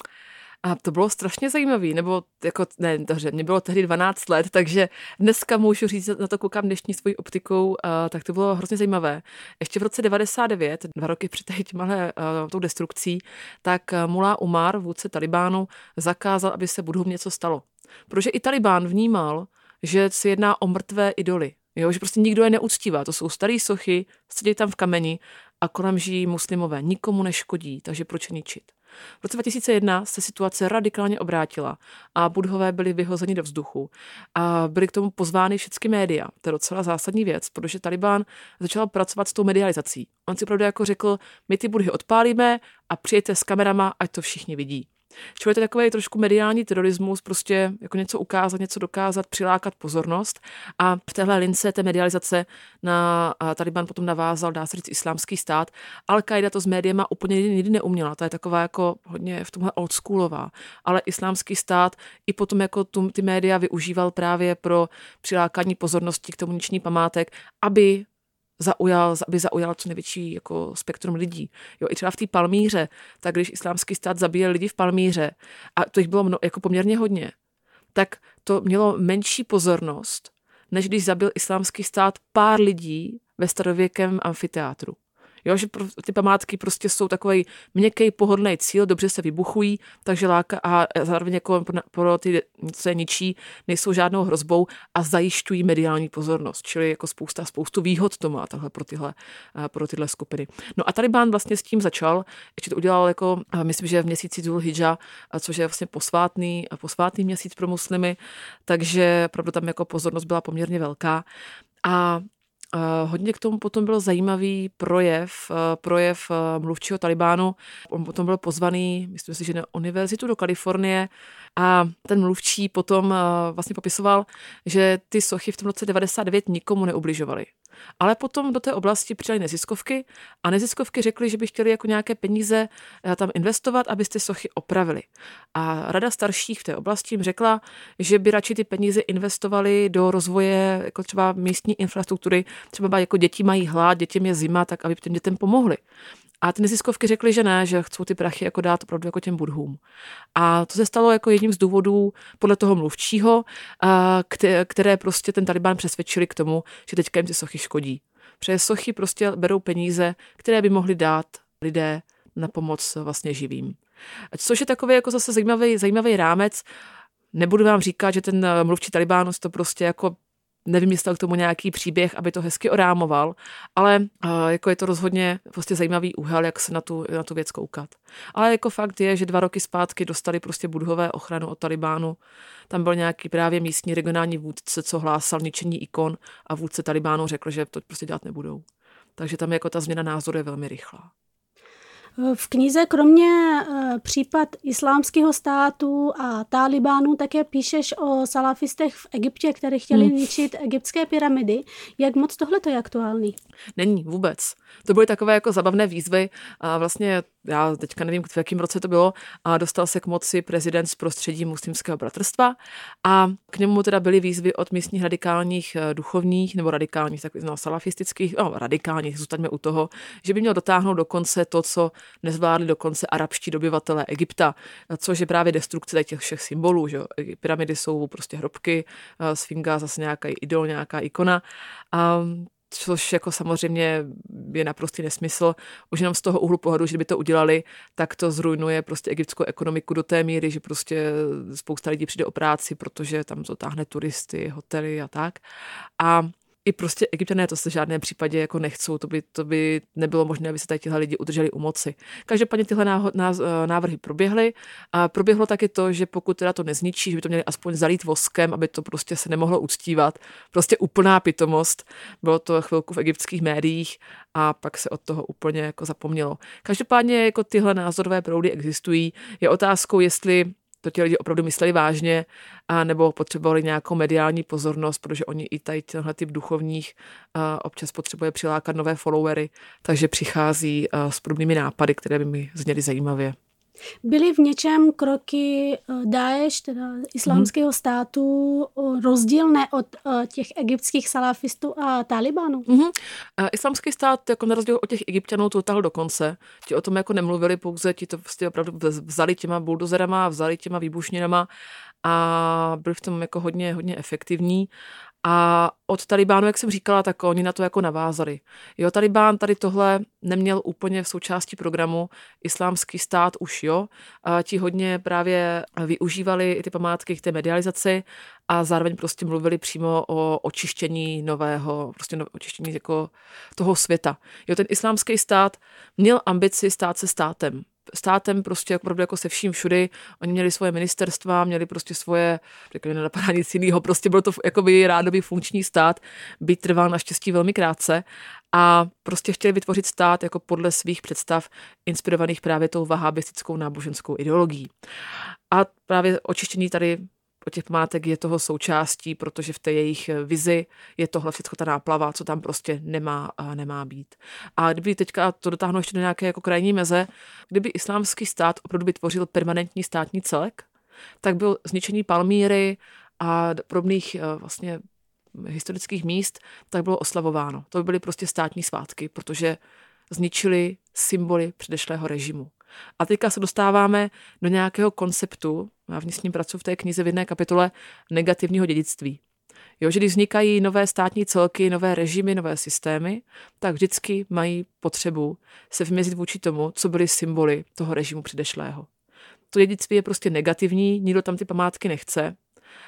A to bylo strašně zajímavé, nebo jako, ne, dobře, mě bylo tehdy 12 let, takže dneska můžu říct, na to koukám dnešní svojí optikou, uh, tak to bylo hrozně zajímavé. Ještě v roce 99, dva roky před těmhle uh, tou destrukcí, tak Mullah Umar, vůdce Talibánu, zakázal, aby se Budhům něco stalo. Protože i Talibán vnímal, že se jedná o mrtvé idoly. Jo, že prostě nikdo je neuctívá. To jsou staré sochy, sedí tam v kameni a kolem žijí muslimové. Nikomu neškodí, takže proč ničit? V roce 2001 se situace radikálně obrátila a budhové byli vyhozeni do vzduchu a byly k tomu pozvány všechny média. To je docela zásadní věc, protože Taliban začal pracovat s tou medializací. On si opravdu jako řekl, my ty budhy odpálíme a přijete s kamerama, ať to všichni vidí. Čili to je takový trošku mediální terorismus, prostě jako něco ukázat, něco dokázat, přilákat pozornost. A v téhle lince té medializace na Taliban potom navázal, dá se říct, islámský stát. Al-Qaida to s médiema úplně nikdy neuměla. To je taková jako hodně v tomhle oldschoolová. Ale islámský stát i potom jako tu, ty média využíval právě pro přilákání pozornosti k tomu niční památek, aby zaujal, aby zaujal co největší jako spektrum lidí. Jo, i třeba v té Palmíře, tak když islámský stát zabíjel lidi v Palmíře, a to jich bylo mno, jako poměrně hodně, tak to mělo menší pozornost, než když zabil islámský stát pár lidí ve starověkém amfiteátru. Jo, že ty památky prostě jsou takový měkký, pohodlný cíl, dobře se vybuchují, takže láka a zároveň jako pro ty, co je ničí, nejsou žádnou hrozbou a zajišťují mediální pozornost. Čili jako spousta, spoustu výhod to má tahle pro tyhle, pro tyhle skupiny. No a Taliban vlastně s tím začal, ještě to udělal jako, myslím, že v měsíci Dhul Hijja, což je vlastně posvátný, posvátný měsíc pro muslimy, takže pravda tam jako pozornost byla poměrně velká. A Hodně k tomu potom byl zajímavý projev, eh, projev eh, mluvčího Talibánu. On potom byl pozvaný, myslím si, že na univerzitu do Kalifornie a ten mluvčí potom eh, vlastně popisoval, že ty sochy v tom roce 99 nikomu neubližovaly. Ale potom do té oblasti přidali neziskovky a neziskovky řekly, že by chtěli jako nějaké peníze eh, tam investovat, abyste sochy opravili. A rada starších v té oblasti jim řekla, že by radši ty peníze investovali do rozvoje jako třeba místní infrastruktury, třeba jako děti mají hlad, dětem je zima, tak aby těm dětem pomohli. A ty neziskovky řekly, že ne, že chcou ty prachy jako dát opravdu jako těm budhům. A to se stalo jako jedním z důvodů podle toho mluvčího, které prostě ten Taliban přesvědčili k tomu, že teďka jim ty sochy škodí. Protože sochy prostě berou peníze, které by mohly dát lidé na pomoc vlastně živým. Což je takový jako zase zajímavý, zajímavý rámec. Nebudu vám říkat, že ten mluvčí Talibánu to prostě jako nevymyslel k tomu nějaký příběh, aby to hezky orámoval, ale uh, jako je to rozhodně prostě zajímavý úhel, jak se na tu, na tu věc koukat. Ale jako fakt je, že dva roky zpátky dostali prostě budhové ochranu od Talibánu. Tam byl nějaký právě místní regionální vůdce, co hlásal ničení ikon a vůdce Talibánu řekl, že to prostě dělat nebudou. Takže tam jako ta změna názoru je velmi rychlá. V knize kromě eh, případ islámského státu a Talibánu také píšeš o salafistech v Egyptě, kteří chtěli hmm. ničit egyptské pyramidy. Jak moc tohle je aktuální? Není vůbec. To byly takové jako zabavné výzvy a vlastně já teďka nevím, v jakém roce to bylo, a dostal se k moci prezident z prostředí muslimského bratrstva a k němu teda byly výzvy od místních radikálních eh, duchovních nebo radikálních, tak no, salafistických, no, radikálních, zůstaňme u toho, že by měl dotáhnout do konce to, co nezvládli do konce arabští dobyvatelé Egypta, což je právě destrukce těch všech symbolů. Že? Pyramidy jsou prostě hrobky, eh, sfinga zase nějaká idol, nějaká ikona. A což jako samozřejmě je naprostý nesmysl. Už jenom z toho úhlu pohledu, že by to udělali, tak to zrujnuje prostě egyptskou ekonomiku do té míry, že prostě spousta lidí přijde o práci, protože tam to táhne turisty, hotely a tak. A i prostě egyptěné to se v žádném případě jako nechcou, to by, to by nebylo možné, aby se tady tihle lidi udrželi u moci. Každopádně tyhle eh, návrhy proběhly a proběhlo taky to, že pokud teda to nezničí, že by to měli aspoň zalít voskem, aby to prostě se nemohlo uctívat. Prostě úplná pitomost. Bylo to chvilku v egyptských médiích a pak se od toho úplně jako zapomnělo. Každopádně jako tyhle názorové proudy existují. Je otázkou, jestli to ti lidi opravdu mysleli vážně, a nebo potřebovali nějakou mediální pozornost, protože oni i tady tenhle typ duchovních občas potřebuje přilákat nové followery, takže přichází s podobnými nápady, které by mi zněly zajímavě. Byly v něčem kroky eh, Daesh, teda islámského hmm. státu, rozdílné od eh, těch egyptských salafistů a Talibanu? Hmm. Islámský stát, jako na rozdíl od těch egyptianů, to dotáhl do konce. Ti o tom jako nemluvili pouze, ti to prostě opravdu vzali těma buldozerama, vzali těma výbušninama a byli v tom jako hodně, hodně efektivní. A od Talibánu, jak jsem říkala, tak oni na to jako navázali. Jo, Talibán tady tohle neměl úplně v součástí programu, islámský stát už jo. A ti hodně právě využívali i ty památky k té medializaci a zároveň prostě mluvili přímo o očištění nového, prostě no, očištění jako toho světa. Jo, ten islámský stát měl ambici stát se státem státem prostě opravdu jako se vším všudy. Oni měli svoje ministerstva, měli prostě svoje, řekl nenapadá nic jiného, prostě byl to jako by rádový funkční stát, byť trval naštěstí velmi krátce a prostě chtěli vytvořit stát jako podle svých představ, inspirovaných právě tou vahábistickou náboženskou ideologií. A právě očištění tady o těch památek je toho součástí, protože v té jejich vizi je tohle všechno ta náplava, co tam prostě nemá, nemá být. A kdyby teďka to dotáhnu ještě do nějaké jako krajní meze, kdyby islámský stát opravdu vytvořil permanentní státní celek, tak byl zničení Palmíry a podobných vlastně historických míst, tak bylo oslavováno. To by byly prostě státní svátky, protože zničili symboly předešlého režimu. A teďka se dostáváme do nějakého konceptu, ní s ním pracuji v té knize v jedné kapitole, negativního dědictví. Jo, že když vznikají nové státní celky, nové režimy, nové systémy, tak vždycky mají potřebu se vměřit vůči tomu, co byly symboly toho režimu předešlého. To dědictví je prostě negativní, nikdo tam ty památky nechce,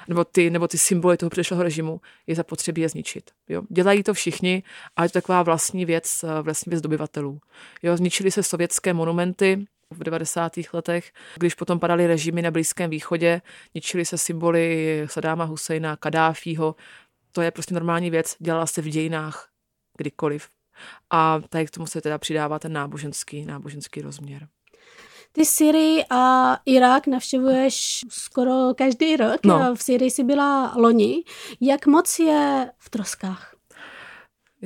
nebo ty, nebo ty symboly toho předešlého režimu, je zapotřebí je zničit. Jo. Dělají to všichni a je to taková vlastní věc, eh, vlastní věc dobyvatelů. Jo, zničily se sovětské monumenty, v 90. letech, když potom padaly režimy na Blízkém východě, ničily se symboly Sadáma Husejna, Kadáfího. To je prostě normální věc, dělala se v dějinách kdykoliv. A tady k tomu se teda přidává ten náboženský, náboženský rozměr. Ty Syrii a Irák navštěvuješ skoro každý rok. No. V Syrii jsi byla loni. Jak moc je v troskách?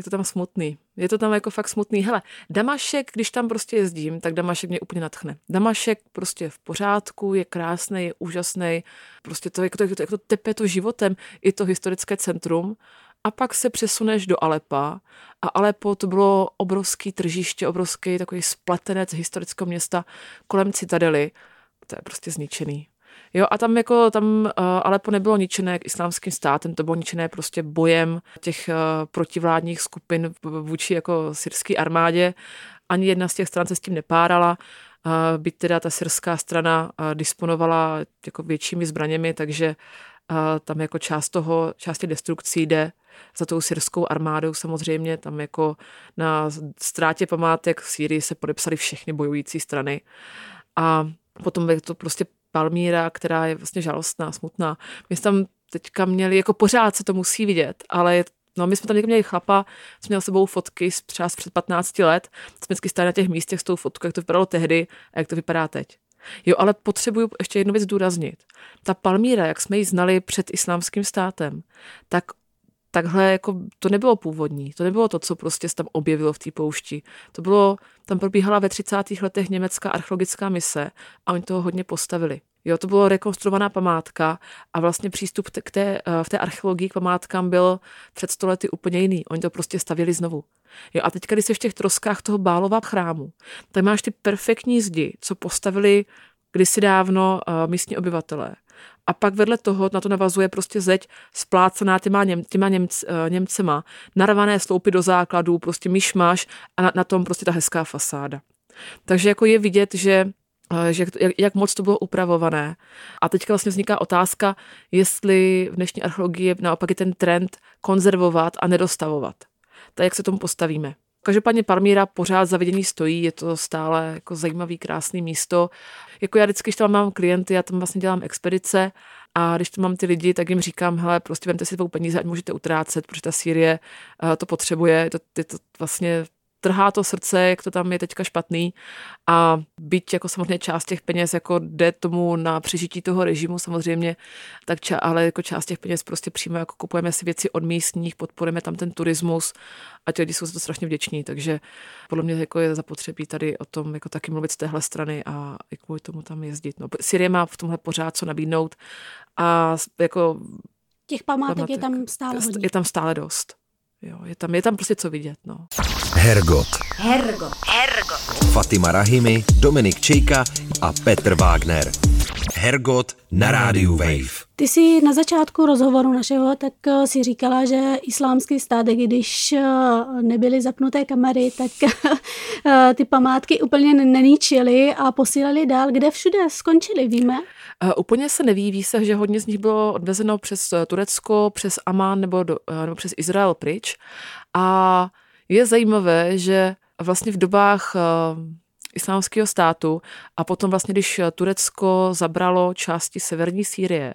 Je to tam smutný. Je to tam jako fakt smutný. Hele, Damašek, když tam prostě jezdím, tak Damašek mě úplně natchne. Damašek prostě v pořádku, je krásný, je úžasný. Prostě to, jak to, jak to, jak to tepe to životem, i to historické centrum a pak se přesuneš do Alepa a Alepo to bylo obrovský tržiště, obrovský takový spletenec historického města kolem citadely. To je prostě zničený. Jo, a tam jako tam uh, Alepo nebylo ničené islámským státem, to bylo ničené prostě bojem těch uh, protivládních skupin vůči jako syrské armádě. Ani jedna z těch stran se s tím nepárala. Uh, byť teda ta syrská strana uh, disponovala jako většími zbraněmi, takže uh, tam jako část toho, část destrukcí jde za tou syrskou armádou samozřejmě, tam jako na ztrátě památek v Sýrii se podepsaly všechny bojující strany a potom je to prostě Palmíra, která je vlastně žalostná, smutná. My jsme tam teďka měli, jako pořád se to musí vidět, ale No, my jsme tam někdy měli chlapa, jsme měli s sebou fotky z třeba před 15 let, jsme vždycky stáli na těch místech s tou fotkou, jak to vypadalo tehdy a jak to vypadá teď. Jo, ale potřebuju ještě jednu věc zdůraznit. Ta Palmíra, jak jsme ji znali před islámským státem, tak takhle jako to nebylo původní, to nebylo to, co prostě se tam objevilo v té poušti. To bylo, tam probíhala ve 30. letech německá archeologická mise a oni toho hodně postavili. Jo, to bylo rekonstruovaná památka a vlastně přístup k té, eh, v té archeologii k památkám byl před stolety úplně jiný. Oni to prostě stavěli znovu. Jo, a teď, když jsi v těch troskách toho Bálova chrámu, tak máš ty perfektní zdi, co postavili kdysi dávno uh, místní obyvatelé. A pak vedle toho na to navazuje prostě zeď splácená těma, něm, těma Němc, uh, Němcema, narvané sloupy do základů, prostě myšmaš a na, na tom prostě ta hezká fasáda. Takže jako je vidět, že eh, že jak, jak moc to bylo upravované. A teďka vlastně vzniká otázka, jestli v dnešní archeologii naopak je ten trend konzervovat a nedostavovat. Tak jak se tomu postavíme. Každopádně Palmíra pořád zavidění stojí, je to stále jako zajímavý, krásný místo. Jako já vždycky, když tam mám klienty, já tam vlastně dělám expedice a když tam mám ty lidi, tak jim říkám, hele, prostě vemte si svou peníze, ať můžete utrácet, protože ta Sýrie eh, to potřebuje, je to, je to vlastně trhá to srdce, jak to tam je teďka špatný a byť jako samozřejmě část těch peněz jako jde tomu na přežití toho režimu samozřejmě, tak ča, ale jako část těch peněz prostě přímo jako kupujeme si věci od místních, podporujeme tam ten turismus a ti lidi jsou za to strašně vděční, takže podle mě jako je zapotřebí tady o tom jako taky mluvit z téhle strany a i kvůli tomu tam jezdit. No, Syrie má v tomhle pořád co nabídnout a jako Těch památek, památek je tam stále hodně. Je tam stále dost. Jo, je tam, je tam prostě co vidět, no. Hergot. Hergot. Hergot. Fatima Rahimi, Dominik Čejka a Petr Wagner. Hergot na rádiu Wave. Ty jsi na začátku rozhovoru našeho tak eh, si říkala, že islámský stát, když eh, nebyly zapnuté kamery, tak eh, ty památky úplně neníčili a posílali dál. Kde všude skončili, víme? Uh, úplně se neví, ví se, že hodně z nich bylo odvezeno přes Turecko, přes Amán nebo, do, nebo přes Izrael pryč. A je zajímavé, že vlastně v dobách islámského státu a potom vlastně, když Turecko zabralo části severní Sýrie,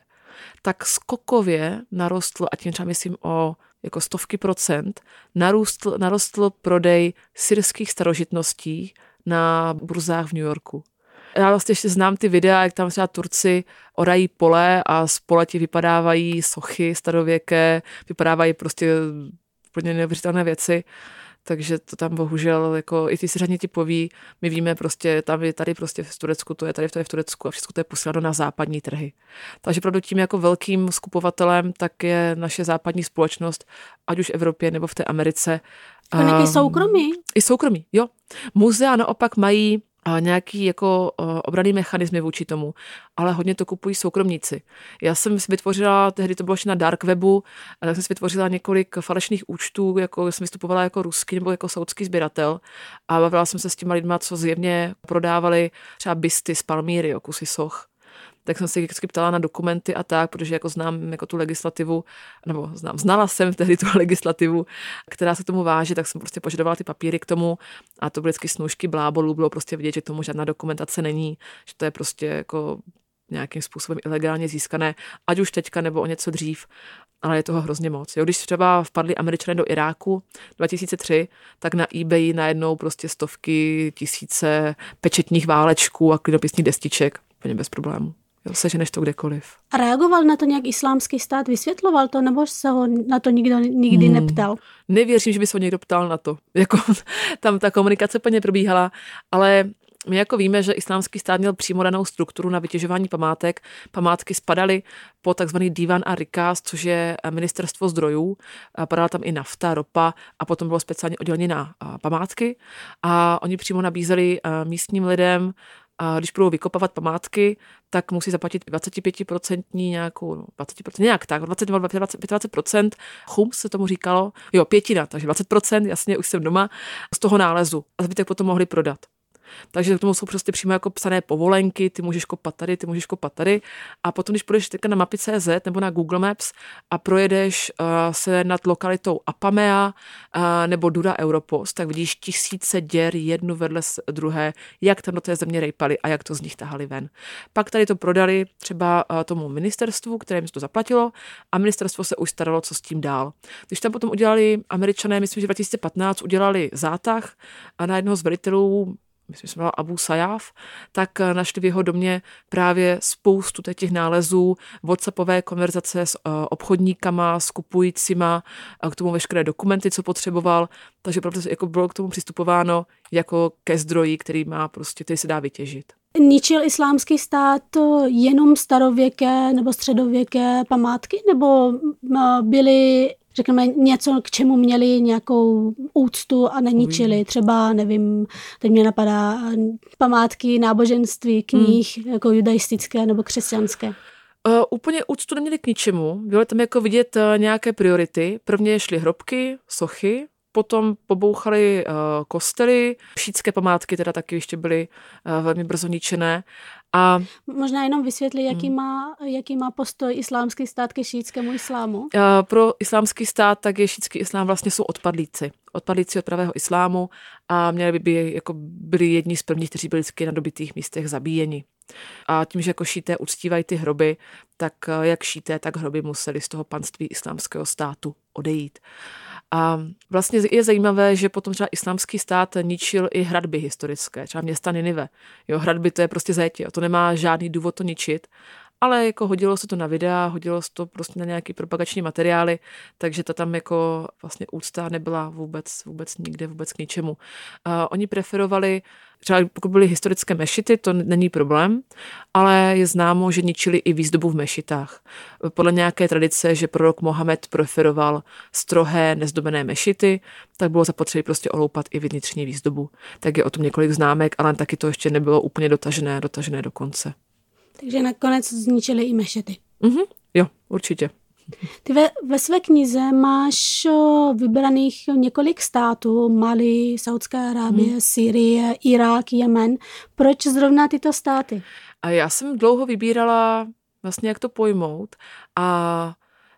tak skokově narostl, a tím třeba myslím o jako stovky procent, narůstl, narostl prodej syrských starožitností na burzách v New Yorku. Já vlastně ještě znám ty videa, jak tam třeba Turci orají pole a z pole ti vypadávají sochy starověké, vypadávají prostě úplně neuvěřitelné věci takže to tam bohužel, jako i ty si ti poví, my víme prostě, tam je tady prostě v Turecku, to je tady, to je v Turecku a všechno to je posíláno na západní trhy. Takže opravdu tím jako velkým skupovatelem, tak je naše západní společnost, ať už v Evropě nebo v té Americe. A um, soukromí? I soukromí, jo. Muzea naopak mají nějaký jako obraný mechanismy vůči tomu, ale hodně to kupují soukromníci. Já jsem si vytvořila, tehdy to bylo ještě na dark webu, tak jsem si vytvořila několik falešných účtů, jako jsem vystupovala jako ruský nebo jako saudský sběratel a bavila jsem se s těma lidma, co zjevně prodávali třeba bisty z Palmíry, kusy soch tak jsem se vždycky ptala na dokumenty a tak, protože jako znám jako tu legislativu, nebo znám, znala jsem tehdy tu legislativu, která se tomu váže, tak jsem prostě požadovala ty papíry k tomu a to byly vždycky snůžky blábolů, bylo prostě vidět, že tomu žádná dokumentace není, že to je prostě jako nějakým způsobem ilegálně získané, ať už teďka nebo o něco dřív, ale je toho hrozně moc. Jo, když třeba vpadli američané do Iráku 2003, tak na eBay najednou prostě stovky, tisíce pečetních válečků a klinopisních destiček, úplně bez problémů seženeš to kdekoliv. A reagoval na to nějak islámský stát, vysvětloval to, nebo se ho na to nikdo nikdy hmm. neptal? Nevěřím, že by se ho někdo ptal na to. Jako, tam ta komunikace plně probíhala, ale my jako víme, že islámský stát měl přímo danou strukturu na vytěžování památek. Památky spadaly po takzvaný divan a rikás, což je ministerstvo zdrojů. Padala tam i nafta, ropa a potom bylo speciálně oddělení na památky. A oni přímo nabízeli místním lidem a když budou vykopávat památky, tak musí zaplatit 25% nějakou, no 20%, nějak tak, 20 nebo 25%, chum se tomu říkalo, jo, pětina, takže 20%, jasně, už jsem doma, z toho nálezu. A zbytek potom mohli prodat. Takže k tomu jsou prostě přímo jako psané povolenky, ty můžeš kopat tady, ty můžeš kopat tady. A potom, když půjdeš na mapy CZ nebo na Google Maps a projedeš uh, se nad lokalitou Apamea uh, nebo Dura Europost, tak vidíš tisíce děr jednu vedle druhé, jak tam do té země rejpali a jak to z nich tahali ven. Pak tady to prodali třeba uh, tomu ministerstvu, které mi to zaplatilo a ministerstvo se už staralo, co s tím dál. Když tam potom udělali američané, myslím, že 2015 udělali zátah a na jednoho z velitelů myslím, že se Abu Sayaf, tak eh, našli v jeho domě právě spoustu těch nálezů, whatsappové konverzace s uh, obchodníkama, s kupujícíma, a k tomu veškeré dokumenty, co potřeboval, takže opravdu jako bylo k tomu přistupováno jako ke zdroji, který má prostě, který se dá vytěžit. Ničil islámský stát jenom starověké nebo středověké památky, nebo byly řekněme, něco, k čemu měli nějakou úctu a neničili. Třeba, nevím, teď mě napadá památky náboženství, knih, hmm. jako judaistické nebo křesťanské. Uh, úplně úctu neměli k ničemu. Bylo tam jako vidět uh, nějaké priority. Prvně šly hrobky, sochy, potom pobouchaly uh, kostely, šítské památky teda taky ještě byly uh, velmi brzo ničené a Možná jenom vysvětlit, jaký, hmm. má, jaký má postoj islámský stát ke šítskému islámu? Pro islámský stát tak je šítský islám vlastně jsou odpadlíci. Odpadlíci od pravého islámu a měli by být, jako byli jedni z prvních, kteří byli vždycky na dobitých místech zabíjeni. A tím, že jako šíté uctívají ty hroby, tak eh, jak šíté, tak hroby museli z toho panství islámského státu odejít. A vlastně je zajímavé, že potom třeba islámský stát ničil i hradby historické, třeba města Ninive. Jo, hradby to je prostě zajetí, to nemá žádný důvod to ničit ale jako hodilo se to na videa, hodilo se to prostě na nějaký propagační materiály, takže ta tam jako vlastně úcta nebyla vůbec, vůbec nikde, vůbec k ničemu. Uh, oni preferovali, třeba pokud byly historické mešity, to není problém, ale je známo, že ničili i výzdobu v mešitách. Podle nějaké tradice, že prorok Mohamed preferoval strohé, nezdobené mešity, tak bylo zapotřebí prostě oloupat i vnitřní výzdobu. Tak je o tom několik známek, ale taky to ještě nebylo úplně dotažené, dotažené do konce. Takže nakonec zničili i mešety. Mm-hmm. Jo, určitě. Ty ve, ve své knize máš vybraných několik států, Mali, Saudská Arábie, hmm. Syrie, Irák, Jemen. Proč zrovna tyto státy? A já jsem dlouho vybírala vlastně, jak to pojmout a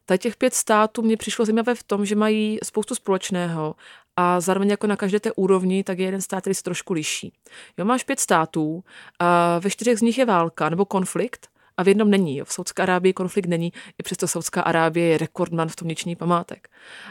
tady těch pět států mě přišlo zajímavé v tom, že mají spoustu společného a zároveň jako na každé té úrovni, tak je jeden stát, který se trošku liší. Jo, máš pět států, a ve čtyřech z nich je válka nebo konflikt a v jednom není. V Saudské Arábii konflikt není, i přesto Saudská Arábie je rekordman v tom ničení památek.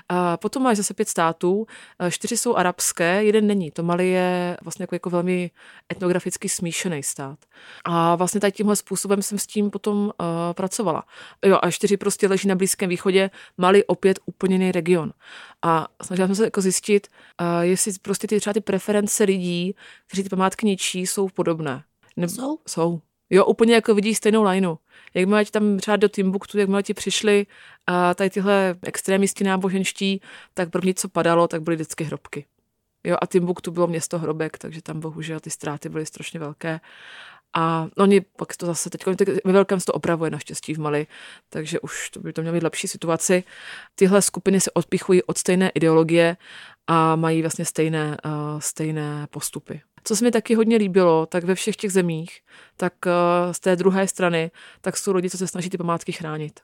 A potom máš zase pět států, čtyři jsou arabské, jeden není. To Mali je vlastně jako, jako velmi etnograficky smíšený stát. A vlastně tady tímhle způsobem jsem s tím potom uh, pracovala. Jo, a čtyři prostě leží na Blízkém východě, Mali opět úplně jiný region. A snažila jsem se jako zjistit, uh, jestli prostě ty třeba ty preference lidí, kteří ty památky ničí, jsou podobné. Ne- jsou? Jsou. Jo, úplně jako vidí stejnou lineu. Jakmile ti tam třeba do Timbuktu, jakmile ti přišli a tady tyhle extrémisti náboženští, tak první, co padalo, tak byly vždycky hrobky. Jo, a Timbuktu bylo město hrobek, takže tam bohužel ty ztráty byly strašně velké. A oni pak to zase teď ve velkém to opravuje naštěstí v Mali, takže už to by to mělo být lepší situaci. Tyhle skupiny se odpichují od stejné ideologie a mají vlastně stejné, uh, stejné postupy. Co se mi taky hodně líbilo, tak ve všech těch zemích, tak uh, z té druhé strany, tak jsou lidi, co se snaží ty památky chránit.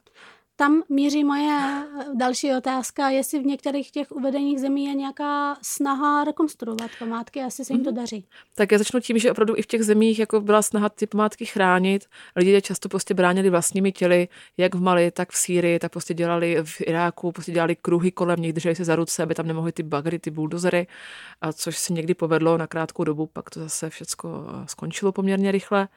Tam míří moje další otázka, jestli v některých těch uvedených zemí je nějaká snaha rekonstruovat památky, jestli se jim to mhm. daří. Tak já začnu tím, že opravdu i v těch zemích jako byla snaha ty památky chránit. Lidé často prostě bránili vlastními těly, jak v Mali, tak v Sýrii, tak prostě dělali v Iráku, prostě dělali kruhy kolem nich, drželi se za ruce, aby tam nemohly ty bagry, ty buldozery, a což se někdy povedlo na krátkou dobu, pak to zase všechno skončilo poměrně rychle.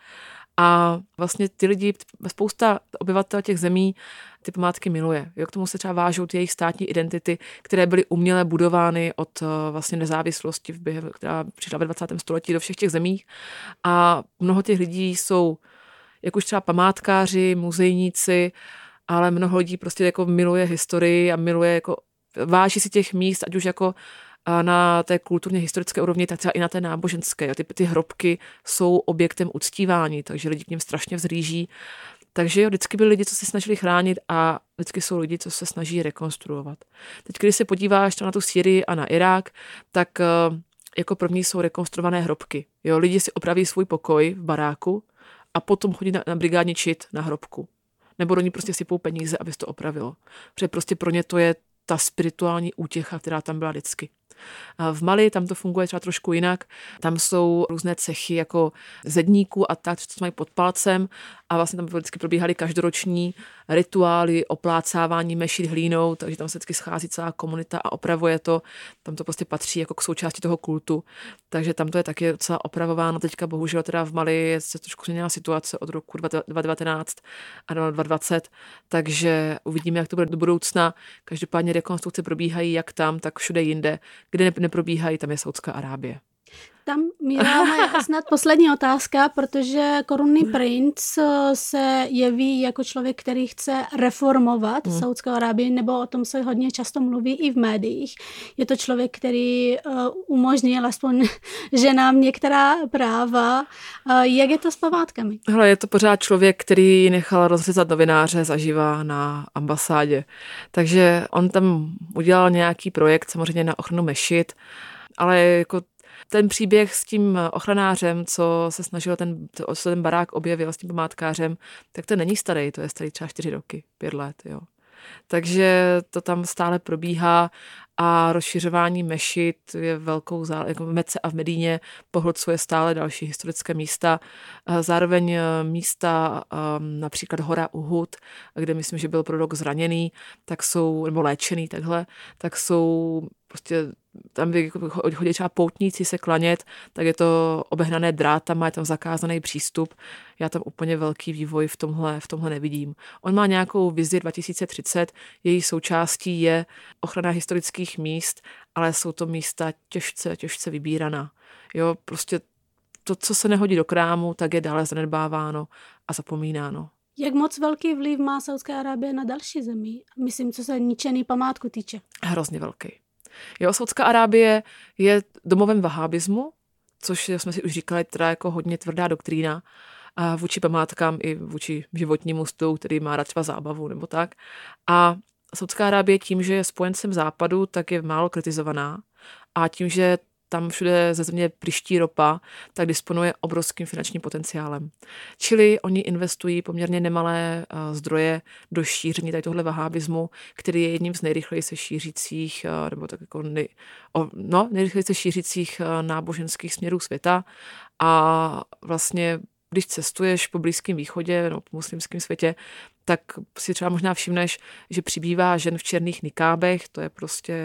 A vlastně ty lidi, spousta obyvatel těch zemí ty památky miluje. Jo, k tomu se třeba vážou ty jejich státní identity, které byly uměle budovány od uh, vlastně nezávislosti, v během, která přišla ve 20. století do všech těch zemích. A mnoho těch lidí jsou jak už třeba památkáři, muzejníci, ale mnoho lidí prostě jako miluje historii a miluje jako váží si těch míst, ať už jako na té kulturně historické úrovni, tak třeba i na té náboženské. Ty, ty hrobky jsou objektem uctívání, takže lidi k něm strašně vzrýží. Takže jo, vždycky byli lidi, co se snažili chránit a vždycky jsou lidi, co se snaží rekonstruovat. Teď, když se podíváš na tu Syrii a na Irák, tak eh, jako první jsou rekonstruované hrobky. Jo, lidi si opraví svůj pokoj v baráku a potom chodí na, na brigádní čit na hrobku. Nebo do ní prostě sypou peníze, aby to opravilo. Protože prostě pro ně to je ta spirituální útěcha, která tam byla vždycky. V Mali tam to funguje třeba trošku jinak. Tam jsou různé cechy jako zedníků a tak, co mají pod palcem a vlastně tam vždycky probíhaly každoroční rituály, oplácávání mešit hlínou, takže tam se vždycky schází celá komunita a opravuje to. Tam to prostě patří jako k součásti toho kultu. Takže tam to je taky docela opravováno. Teďka bohužel teda v Mali se trošku změnila situace od roku 2019 a 2020, takže uvidíme, jak to bude do budoucna. Každopádně rekonstrukce probíhají jak tam, tak všude jinde. Kde neprobíhají, tam je Saudská Arábie. Tam Míra, moje snad poslední otázka, protože korunný princ eh, se jeví jako člověk, který chce reformovat hmm. Saudskou Arábii, nebo o tom se hodně často mluví i v médiích. Je to člověk, který uh, umožnil aspoň ženám některá práva. Uh, jak je to s památkami? Hele, je to pořád člověk, který nechal rozřezat novináře zaživa na ambasádě. Takže on tam udělal nějaký projekt samozřejmě na ochranu mešit, ale jako ten příběh s tím ochranářem, co se snažil ten, co ten barák objevil s tím památkářem, tak to není starý, to je starý třeba čtyři roky, pět let, jo. Takže to tam stále probíhá a rozšiřování mešit je velkou zále, jako v Mece a v Medíně pohlcuje stále další historické místa. Zároveň e, místa, například hora Uhud, kde myslím, že byl prorok zraněný, tak jsou, nebo léčený takhle, tak jsou prostě tam chodí třeba poutníci se klanět, tak je to obehnané drátama, je tam zakázaný přístup. Já tam úplně velký vývoj v tomhle, v tomhle nevidím. On má nějakou vizi 2030, její součástí je ochrana historických míst, ale jsou to místa těžce, těžce vybíraná. Jo, prostě to, co se nehodí do krámu, tak je dále zanedbáváno a zapomínáno. Jak moc velký vliv má Saudská Arábie na další zemi? Myslím, co se ničený památku týče. Hrozně velký. Jo, Saudská Arábie je domovem vahábismu, což jsme si už říkali, teda jako hodně tvrdá doktrína a vůči památkám i vůči životnímu stylu, který má rád třeba zábavu nebo tak. A Saudská Arábie tím, že je spojencem západu, tak je málo kritizovaná. A tím, že tam všude ze země priští ropa, tak disponuje obrovským finančním potenciálem. Čili oni investují poměrně nemalé eh, zdroje do šíření tady tohle vahábismu, který je jedním z nejrychleji se šířících, eh, nebo tak jako nej, no, nejrychleji se šířících eh, náboženských směrů světa a vlastně když cestuješ po Blízkém východě nebo po muslimském světě, tak si třeba možná všimneš, že přibývá žen v černých nikábech, to je prostě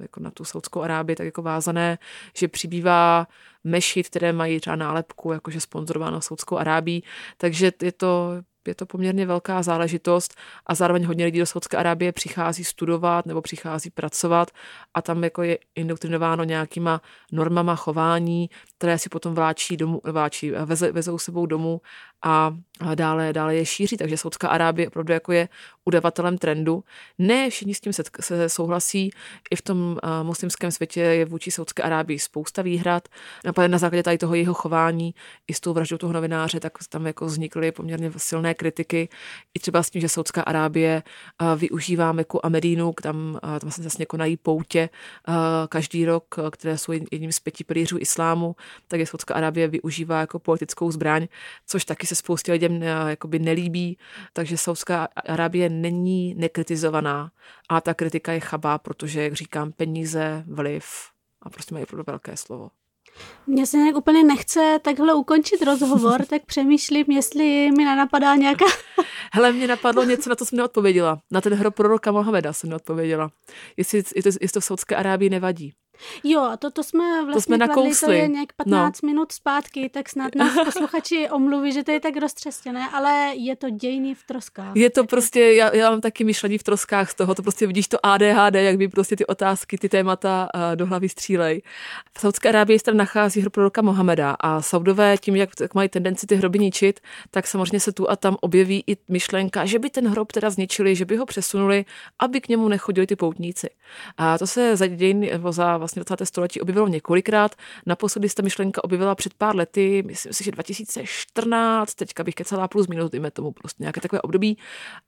jako na tu Saudskou Arábii tak jako vázané, že přibývá mešit, které mají třeba nálepku, jakože sponzorováno Saudskou Arábí, takže je to je to poměrně velká záležitost a zároveň hodně lidí do Saudské Arábie přichází studovat nebo přichází pracovat a tam jako je indoktrinováno nějakýma normama chování, které si potom vláčí domů, vláčí, veze, vezou sebou domů a dále, dále je šíří. Takže Saudská Arábie opravdu jako je udavatelem trendu. Ne všichni s tím se, se souhlasí. I v tom uh, muslimském světě je vůči Saudské Arábii spousta výhrad. Na základě tady toho jeho chování i s tou vraždou toho novináře, tak tam jako vznikly poměrně silné kritiky. I třeba s tím, že Saudská Arábie uh, využívá Meku a Medínu, tam, uh, tam se vlastně konají poutě každý rok, které jsou jedním z pěti pilířů islámu, tak je Saudská Arábie využívá jako politickou zbraň, což taky se spoustě lidem jakoby nelíbí. Takže Saudská Arábie není nekritizovaná a ta kritika je chabá, protože, jak říkám, peníze, vliv a prostě mají opravdu velké slovo. Mně se nějak úplně nechce takhle ukončit rozhovor, tak přemýšlím, jestli mi nenapadá nějaká... Hele, mě napadlo něco, na to jsem neodpověděla. Na ten hrob proroka Mohameda jsem neodpověděla. Jestli, jestli, jestli to v Saudské Arábii nevadí. Jo, a to, to jsme vlastně to jsme nakousli. to je nějak 15 no. minut zpátky, tak snad nás posluchači omluví, že to je tak roztřestěné, ale je to dějný v troskách. Je to prostě, já, já mám taky myšlení v troskách z toho, to prostě vidíš to ADHD, jak by prostě ty otázky, ty témata uh, do hlavy střílej. V Saudské Arábii se tam nachází hrob proroka Mohameda a Saudové tím, jak, jak mají tendenci ty hroby ničit, tak samozřejmě se tu a tam objeví i myšlenka, že by ten hrob teda zničili, že by ho přesunuli, aby k němu nechodili ty poutníci. A to se za dějiny, za vlastně 20. století objevilo několikrát. Naposledy se ta myšlenka objevila před pár lety, myslím si, že 2014, teďka bych kecala plus minus, dejme tomu prostě nějaké takové období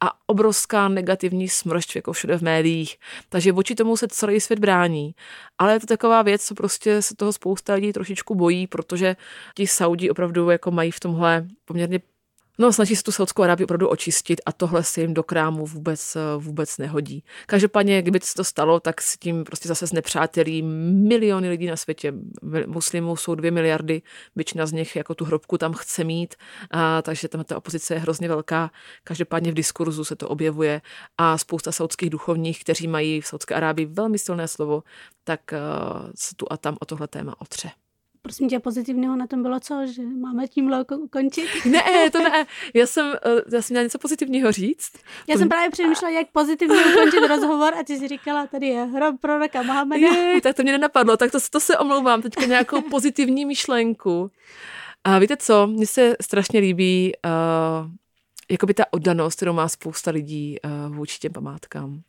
a obrovská negativní smršť jako všude v médiích. Takže vůči tomu se celý svět brání. Ale je to taková věc, co prostě se toho spousta lidí trošičku bojí, protože ti Saudi opravdu jako mají v tomhle poměrně No, snaží se tu Saudskou Arábii opravdu očistit a tohle se jim do krámu vůbec, vůbec nehodí. Každopádně, kdyby se to stalo, tak s tím prostě zase znepřátelí miliony lidí na světě. Muslimů jsou dvě miliardy, většina z nich jako tu hrobku tam chce mít, a, takže tam ta opozice je hrozně velká. Každopádně v diskurzu se to objevuje a spousta saudských duchovních, kteří mají v Saudské Arábii velmi silné slovo, tak uh, se tu a tam o tohle téma otře prosím tě, pozitivního na tom bylo co, že máme tímhle ukončit? Ne, to ne. Já jsem, eh, já jsem měla něco pozitivního říct. Já to... jsem právě přemýšlela, jak pozitivně ukončit rozhovor a ty jsi říkala, tady je hrob proroka Mohameda. Jej, tak to mě nenapadlo, tak to, to se omlouvám, teďka nějakou pozitivní myšlenku. A víte co, mně se strašně líbí uh, jakoby ta oddanost, kterou má spousta lidí uh, vůči těm památkám.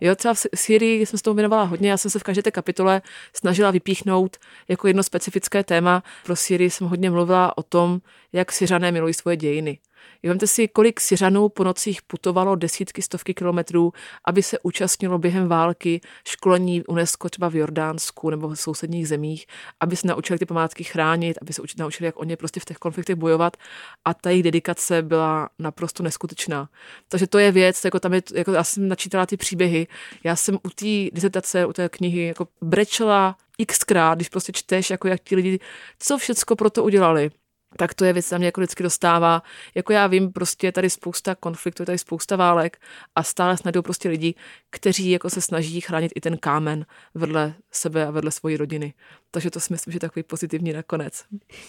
Jo, třeba v Syrii jsem se tomu věnovala hodně, já jsem se v každé té kapitole snažila vypíchnout jako jedno specifické téma. Pro Syrii jsem hodně mluvila o tom, jak Syřané milují svoje dějiny. Vemte si, kolik Syřanů po nocích putovalo desítky, stovky kilometrů, aby se účastnilo během války školení UNESCO třeba v Jordánsku nebo v sousedních zemích, aby se naučili ty památky chránit, aby se naučili, jak oni prostě v těch konfliktech bojovat. A ta jejich dedikace byla naprosto neskutečná. Takže to je věc, jako tam je, jako já jsem načítala ty příběhy, já jsem u té disertace, u té knihy jako brečela xkrát, když prostě čteš, jako jak ti lidi, co všecko pro to udělali tak to je věc, která mě jako vždycky dostává. Jako já vím, prostě je tady spousta konfliktů, je tady spousta válek a stále snajdou prostě lidi, kteří jako se snaží chránit i ten kámen vedle sebe a vedle svojí rodiny. Takže to si myslím, že je takový pozitivní nakonec.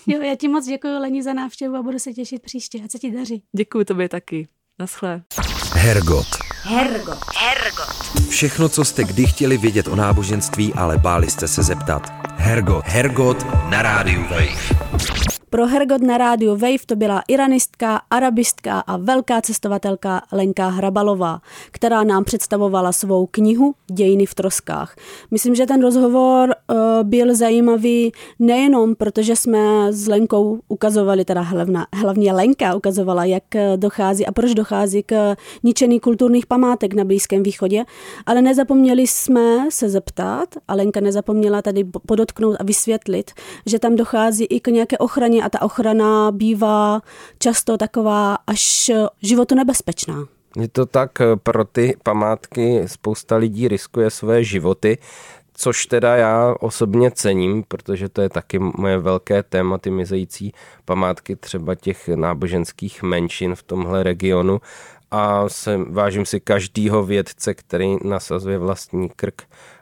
Jo, já ti moc děkuji Lení za návštěvu a budu se těšit příště. A co ti daří? Děkuji tobě taky. Naschle. Hergot. Hergot. Hergot. Všechno, co jste kdy chtěli vědět o náboženství, ale báli jste se zeptat. Hergot. Hergot na rádiu Wave. Pro Hergot na rádiu Wave to byla iranistka, arabistka a velká cestovatelka Lenka Hrabalová, která nám představovala svou knihu Dějiny v troskách. Myslím, že ten rozhovor uh, byl zajímavý nejenom, protože jsme s Lenkou ukazovali, teda hlavna, hlavně Lenka ukazovala, jak dochází a proč dochází k ničení kulturních památek na Blízkém východě, ale nezapomněli jsme se zeptat, a Lenka nezapomněla tady podotknout a vysvětlit, že tam dochází i k nějaké ochraně a ta ochrana bývá často taková až životu nebezpečná. Je to tak, pro ty památky spousta lidí riskuje své životy, což teda já osobně cením, protože to je taky moje velké téma, ty mizející památky třeba těch náboženských menšin v tomhle regionu a se, vážím si každýho vědce, který nasazuje vlastní krk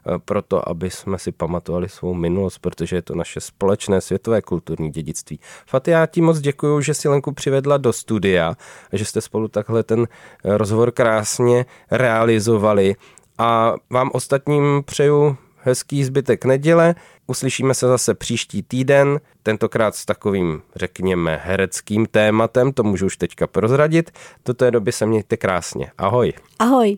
eh, pro to, aby jsme si pamatovali svou minulost, protože je to naše společné světové kulturní dědictví. Faty, já ti moc děkuji, že si Lenku přivedla do studia a že jste spolu takhle ten eh, rozhovor krásně realizovali a vám ostatním přeju hezký zbytek neděle. Uslyšíme se zase příští týden, tentokrát s takovým, řekněme, hereckým tématem, to můžu už teďka prozradit. Do té doby se mějte krásně. Ahoj. Ahoj.